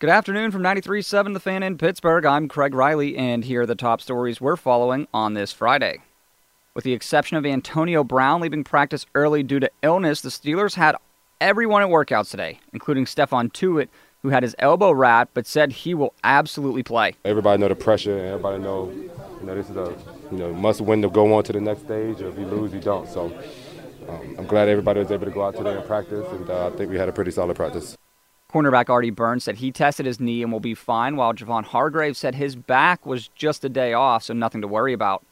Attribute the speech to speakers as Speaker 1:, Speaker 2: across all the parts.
Speaker 1: Good afternoon from 93.7 The Fan in Pittsburgh. I'm Craig Riley, and here are the top stories we're following on this Friday. With the exception of Antonio Brown leaving practice early due to illness, the Steelers had everyone at workouts today, including Stephon Tuitt, who had his elbow wrapped but said he will absolutely play.
Speaker 2: Everybody know the pressure, and everybody know, you know, this is a you know must win to go on to the next stage. Or if you lose, you don't. So um, I'm glad everybody was able to go out today and practice, and uh, I think we had a pretty solid practice.
Speaker 1: Cornerback Artie Burns said he tested his knee and will be fine, while Javon Hargrave said his back was just a day off, so nothing to worry about.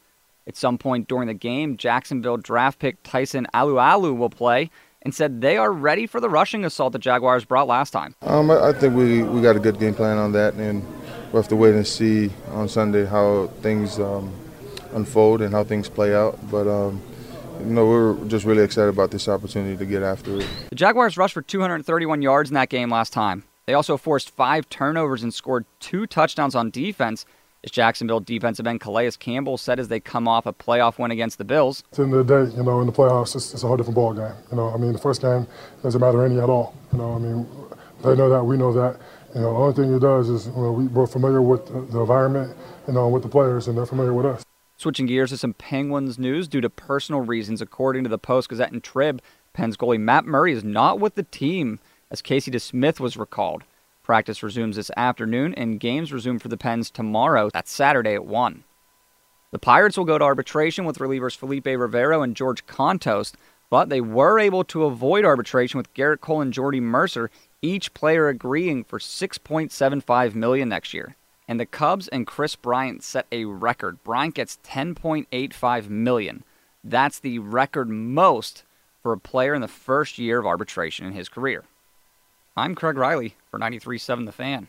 Speaker 1: At some point during the game, Jacksonville draft pick Tyson Alualu will play and said they are ready for the rushing assault the Jaguars brought last time.
Speaker 3: Um, I, think we, we got a good game plan on that, and we'll have to wait and see on Sunday how things um, unfold and how things play out. But um, you know, we're just really excited about this opportunity to get after it.
Speaker 1: The Jaguars rushed for 231 yards in that game last time. They also forced five turnovers and scored two touchdowns on defense. As Jacksonville defensive end Calais Campbell said as they come off a playoff win against the Bills.
Speaker 4: At the end of the day, you know, in the playoffs, it's, it's a whole different ball game. You know, I mean, the first game doesn't matter any at all. You know, I mean, they know that, we know that. You know, the only thing it does is you know, we, we're familiar with the, the environment, you know, with the players, and they're familiar with us.
Speaker 1: Switching gears to some Penguins news due to personal reasons, according to the Post Gazette and Trib, Pens goalie Matt Murray is not with the team as Casey DeSmith was recalled. Practice resumes this afternoon, and games resume for the Pens tomorrow. That's Saturday at 1. The Pirates will go to arbitration with relievers Felipe Rivero and George Kontos, but they were able to avoid arbitration with Gerrit Cole and Jordy Mercer, each player agreeing for 6.75 million next year. And the Cubs and Kris Bryant set a record. Bryant gets 10.85 million. That's the record most for a player in the first year of arbitration in his career. I'm Craig Riley for 93.7 The Fan.